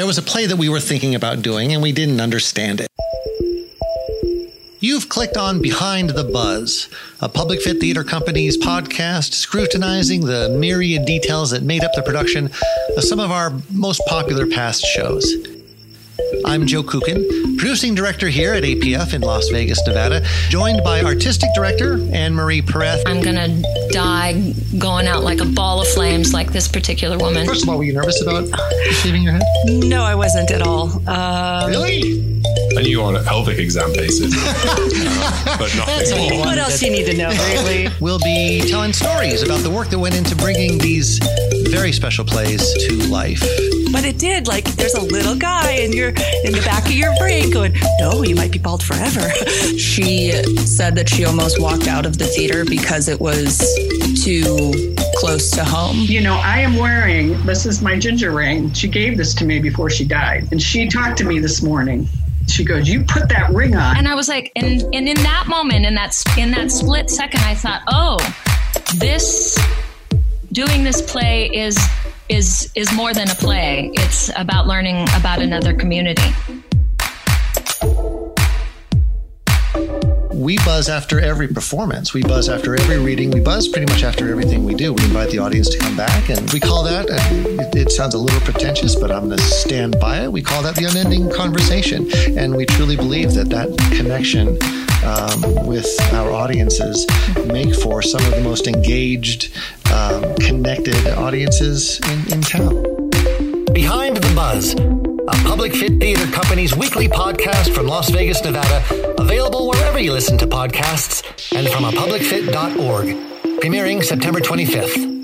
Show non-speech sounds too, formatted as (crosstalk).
There was a play that we were thinking about doing and we didn't understand it. You've clicked on Behind the Buzz, a Public Fit Theater Company's podcast scrutinizing the myriad details that made up the production of some of our most popular past shows. I'm Joe Kucan, producing director here at APF in Las Vegas, Nevada, joined by artistic director Anne Marie Pereth. I'm going to die going out like a ball of flames, like this particular woman. First of all, were you nervous about shaving your head? No, I wasn't at all. Uh, Really? I knew you were on a pelvic exam basis, uh, (laughs) but nothing more. what else do you need to know, really? We'll be telling stories about the work that went into bringing these very special plays to life. But it did. Like, there's a little guy in your in the back of your brain going, "No, you might be bald forever." (laughs) She said that she almost walked out of the theater because it was too close to home. You know, I am wearing this is my ginger ring. She gave this to me before she died. And she talked to me this morning. She goes, You put that ring on. And I was like, and, and in that moment, in that in that split second, I thought, oh, this doing this play is is is more than a play. It's about learning about another community. We buzz after every performance. We buzz after every reading. We buzz pretty much after everything we do. We invite the audience to come back, and we call that, it, it sounds a little pretentious, but I'm going to stand by it. We call that the unending conversation. And we truly believe that that connection um, with our audiences make for some of the most engaged, um, connected audiences in, in town. Behind the Buzz, a Public Fit Theater Company's weekly podcast from Las Vegas, Nevada, available wherever you listen to podcasts and from a publicfit.org. Premiering September 25th.